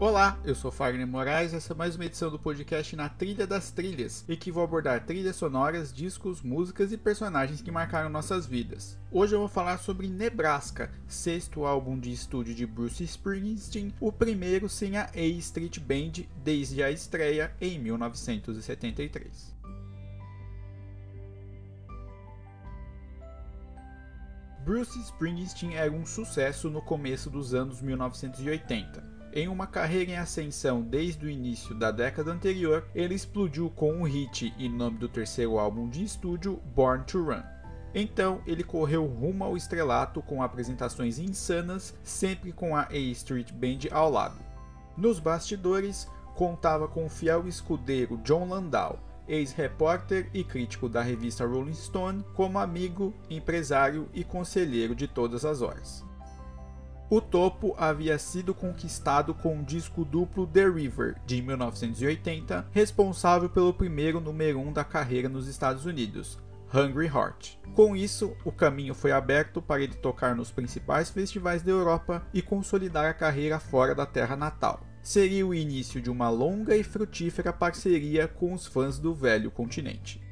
Olá, eu sou Fagner Moraes e essa é mais uma edição do podcast Na Trilha das Trilhas, em que vou abordar trilhas sonoras, discos, músicas e personagens que marcaram nossas vidas. Hoje eu vou falar sobre Nebraska, sexto álbum de estúdio de Bruce Springsteen, o primeiro sem a A Street Band desde a estreia em 1973. Bruce Springsteen era um sucesso no começo dos anos 1980. Em uma carreira em ascensão desde o início da década anterior, ele explodiu com um hit em nome do terceiro álbum de estúdio, Born to Run. Então, ele correu rumo ao estrelato com apresentações insanas, sempre com a A Street Band ao lado. Nos bastidores, contava com o fiel escudeiro John Landau, ex-repórter e crítico da revista Rolling Stone, como amigo, empresário e conselheiro de todas as horas. O topo havia sido conquistado com o disco duplo The River, de 1980, responsável pelo primeiro número 1 um da carreira nos Estados Unidos, Hungry Heart. Com isso, o caminho foi aberto para ele tocar nos principais festivais da Europa e consolidar a carreira fora da terra natal. Seria o início de uma longa e frutífera parceria com os fãs do velho continente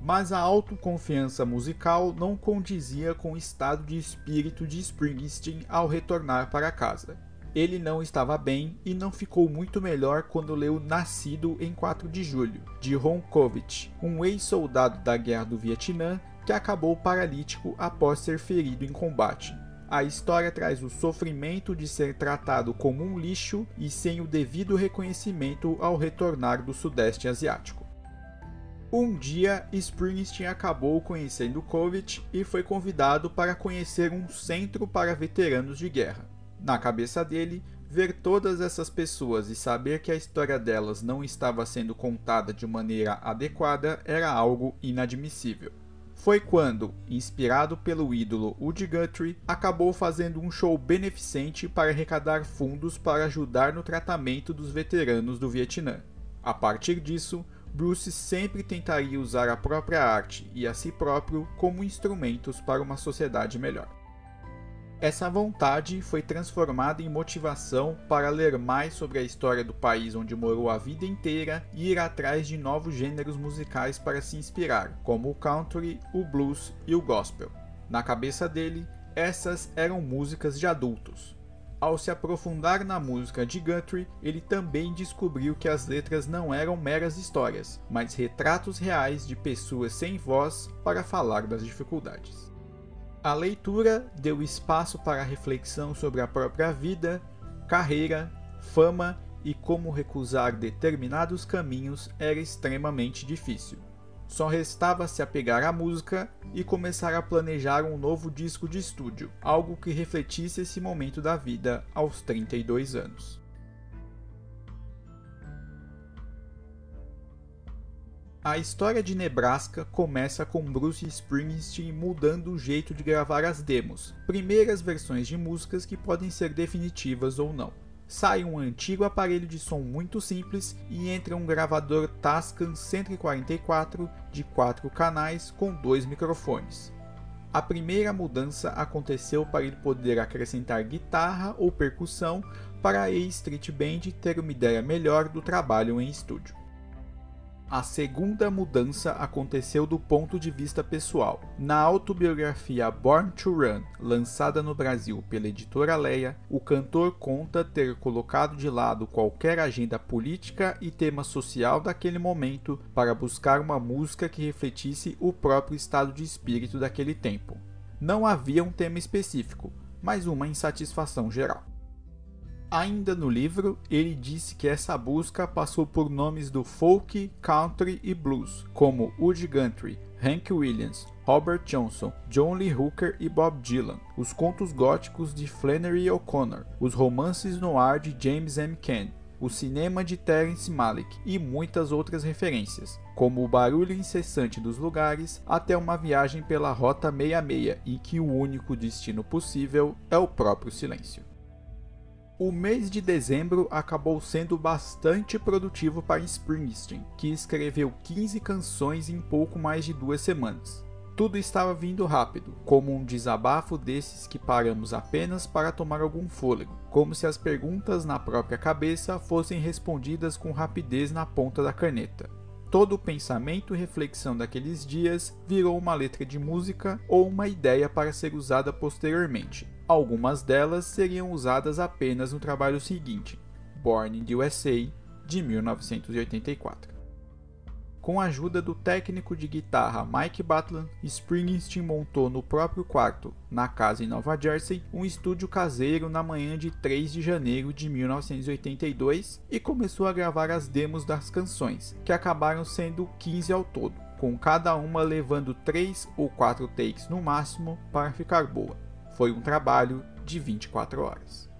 mas a autoconfiança musical não condizia com o estado de espírito de Springsteen ao retornar para casa. Ele não estava bem e não ficou muito melhor quando leu Nascido em 4 de julho, de Ron Kovic, um ex-soldado da Guerra do Vietnã que acabou paralítico após ser ferido em combate. A história traz o sofrimento de ser tratado como um lixo e sem o devido reconhecimento ao retornar do Sudeste Asiático. Um dia, Springsteen acabou conhecendo Kovic e foi convidado para conhecer um centro para veteranos de guerra. Na cabeça dele, ver todas essas pessoas e saber que a história delas não estava sendo contada de maneira adequada era algo inadmissível. Foi quando, inspirado pelo ídolo Woody Guthrie, acabou fazendo um show beneficente para arrecadar fundos para ajudar no tratamento dos veteranos do Vietnã. A partir disso, Bruce sempre tentaria usar a própria arte e a si próprio como instrumentos para uma sociedade melhor. Essa vontade foi transformada em motivação para ler mais sobre a história do país onde morou a vida inteira e ir atrás de novos gêneros musicais para se inspirar, como o country, o blues e o gospel. Na cabeça dele, essas eram músicas de adultos, ao se aprofundar na música de Guthrie, ele também descobriu que as letras não eram meras histórias, mas retratos reais de pessoas sem voz para falar das dificuldades. A leitura deu espaço para reflexão sobre a própria vida, carreira, fama e como recusar determinados caminhos era extremamente difícil. Só restava se apegar à música e começar a planejar um novo disco de estúdio, algo que refletisse esse momento da vida aos 32 anos. A história de Nebraska começa com Bruce Springsteen mudando o jeito de gravar as demos, primeiras versões de músicas que podem ser definitivas ou não sai um antigo aparelho de som muito simples e entra um gravador Tascam 144 de 4 canais com dois microfones. A primeira mudança aconteceu para ele poder acrescentar guitarra ou percussão para a Street Band ter uma ideia melhor do trabalho em estúdio. A segunda mudança aconteceu do ponto de vista pessoal. Na autobiografia Born to Run, lançada no Brasil pela editora Leia, o cantor conta ter colocado de lado qualquer agenda política e tema social daquele momento para buscar uma música que refletisse o próprio estado de espírito daquele tempo. Não havia um tema específico, mas uma insatisfação geral. Ainda no livro, ele disse que essa busca passou por nomes do folk, country e blues, como Woody Guthrie, Hank Williams, Robert Johnson, John Lee Hooker e Bob Dylan, os contos góticos de Flannery O'Connor, os romances noir de James M. Cain, o cinema de Terence Malick e muitas outras referências, como o barulho incessante dos lugares até uma viagem pela Rota 66 em que o único destino possível é o próprio silêncio. O mês de dezembro acabou sendo bastante produtivo para Springsteen, que escreveu 15 canções em pouco mais de duas semanas. Tudo estava vindo rápido, como um desabafo desses que paramos apenas para tomar algum fôlego, como se as perguntas na própria cabeça fossem respondidas com rapidez na ponta da caneta. Todo o pensamento e reflexão daqueles dias virou uma letra de música ou uma ideia para ser usada posteriormente. Algumas delas seriam usadas apenas no trabalho seguinte, Born in the USA, de 1984. Com a ajuda do técnico de guitarra Mike Batlan, Springsteen montou no próprio quarto, na casa em Nova Jersey, um estúdio caseiro na manhã de 3 de janeiro de 1982 e começou a gravar as demos das canções, que acabaram sendo 15 ao todo, com cada uma levando 3 ou 4 takes no máximo para ficar boa. Foi um trabalho de 24 horas.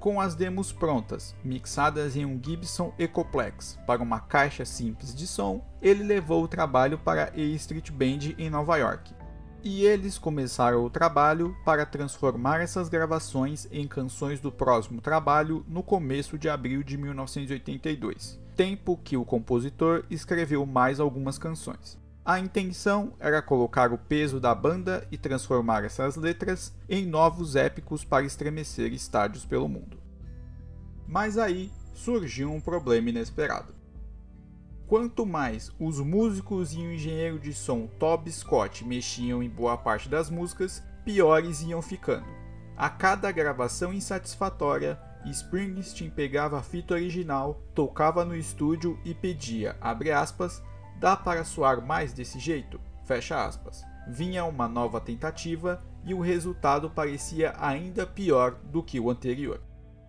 Com as demos prontas, mixadas em um Gibson Ecoplex para uma caixa simples de som, ele levou o trabalho para a Street Band em Nova York. E eles começaram o trabalho para transformar essas gravações em canções do próximo trabalho no começo de abril de 1982, tempo que o compositor escreveu mais algumas canções. A intenção era colocar o peso da banda e transformar essas letras em novos épicos para estremecer estádios pelo mundo. Mas aí surgiu um problema inesperado. Quanto mais os músicos e o engenheiro de som Toby Scott mexiam em boa parte das músicas, piores iam ficando. A cada gravação insatisfatória, Springsteen pegava a fita original, tocava no estúdio e pedia, aspas, Dá para soar mais desse jeito? Fecha aspas. Vinha uma nova tentativa e o resultado parecia ainda pior do que o anterior.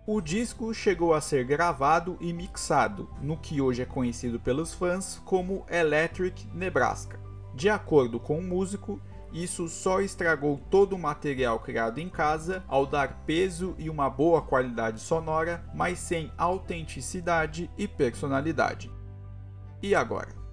O disco chegou a ser gravado e mixado no que hoje é conhecido pelos fãs como Electric Nebraska. De acordo com o músico, isso só estragou todo o material criado em casa ao dar peso e uma boa qualidade sonora, mas sem autenticidade e personalidade. E agora?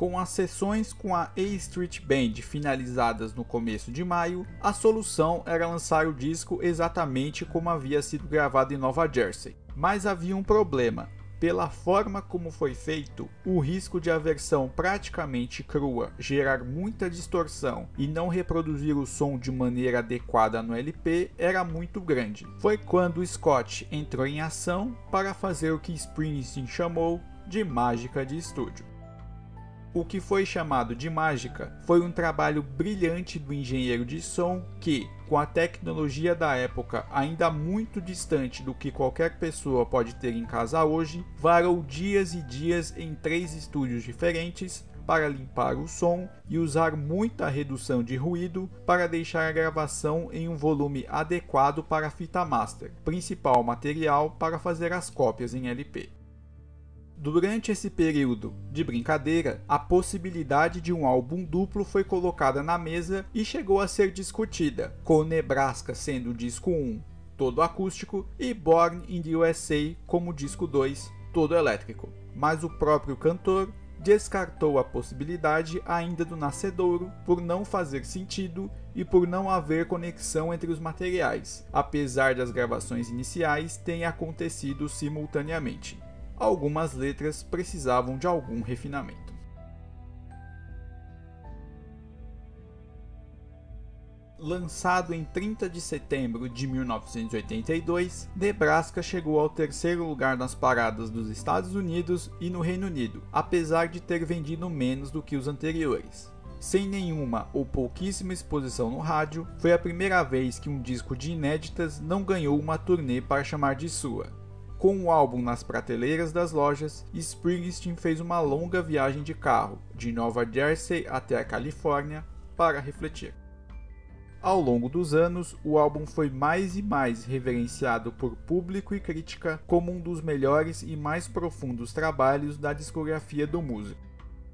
Com as sessões com a A Street Band finalizadas no começo de maio, a solução era lançar o disco exatamente como havia sido gravado em Nova Jersey. Mas havia um problema. Pela forma como foi feito, o risco de a versão praticamente crua gerar muita distorção e não reproduzir o som de maneira adequada no LP era muito grande. Foi quando Scott entrou em ação para fazer o que Springsteen chamou de mágica de estúdio. O que foi chamado de mágica foi um trabalho brilhante do engenheiro de som que, com a tecnologia da época ainda muito distante do que qualquer pessoa pode ter em casa hoje, varou dias e dias em três estúdios diferentes para limpar o som e usar muita redução de ruído para deixar a gravação em um volume adequado para a fita master, principal material para fazer as cópias em LP. Durante esse período de brincadeira, a possibilidade de um álbum duplo foi colocada na mesa e chegou a ser discutida, com Nebraska sendo o disco 1 todo acústico e Born in the USA como disco 2 todo elétrico. Mas o próprio cantor descartou a possibilidade ainda do nascedouro por não fazer sentido e por não haver conexão entre os materiais, apesar das gravações iniciais terem acontecido simultaneamente algumas letras precisavam de algum refinamento. Lançado em 30 de setembro de 1982, Nebraska chegou ao terceiro lugar nas paradas dos Estados Unidos e no Reino Unido, apesar de ter vendido menos do que os anteriores. Sem nenhuma ou pouquíssima exposição no rádio, foi a primeira vez que um disco de inéditas não ganhou uma turnê para chamar de sua, com o álbum nas prateleiras das lojas, Springsteen fez uma longa viagem de carro, de Nova Jersey até a Califórnia, para refletir. Ao longo dos anos, o álbum foi mais e mais reverenciado por público e crítica como um dos melhores e mais profundos trabalhos da discografia do músico.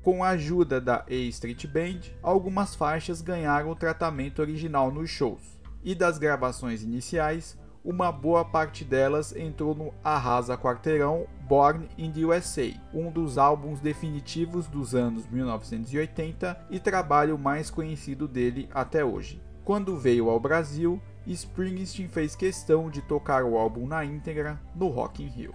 Com a ajuda da A Street Band, algumas faixas ganharam o tratamento original nos shows, e das gravações iniciais, uma boa parte delas entrou no Arrasa Quarteirão Born in the USA, um dos álbuns definitivos dos anos 1980 e trabalho mais conhecido dele até hoje. Quando veio ao Brasil, Springsteen fez questão de tocar o álbum na íntegra no Rock in Rio.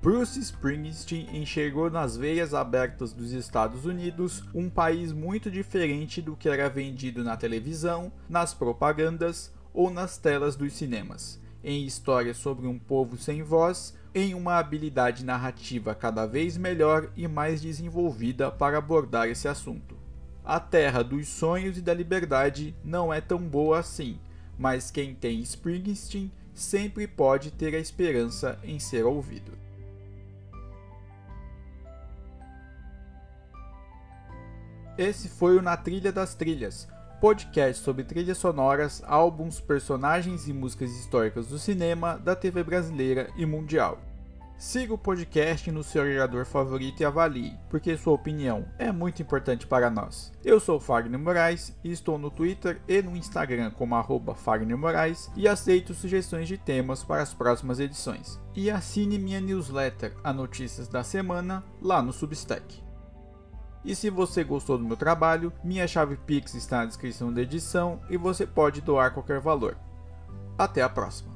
Bruce Springsteen enxergou nas veias abertas dos Estados Unidos um país muito diferente do que era vendido na televisão, nas propagandas ou nas telas dos cinemas, em histórias sobre um povo sem voz, em uma habilidade narrativa cada vez melhor e mais desenvolvida para abordar esse assunto. A terra dos sonhos e da liberdade não é tão boa assim, mas quem tem Springsteen sempre pode ter a esperança em ser ouvido. Esse foi o Na Trilha das Trilhas, podcast sobre trilhas sonoras, álbuns, personagens e músicas históricas do cinema, da TV brasileira e mundial. Siga o podcast no seu agregador favorito e avalie, porque sua opinião é muito importante para nós. Eu sou Fagner Moraes e estou no Twitter e no Instagram como Fagner Moraes e aceito sugestões de temas para as próximas edições. E assine minha newsletter, a Notícias da Semana, lá no Substack. E se você gostou do meu trabalho, minha chave Pix está na descrição da edição e você pode doar qualquer valor. Até a próxima!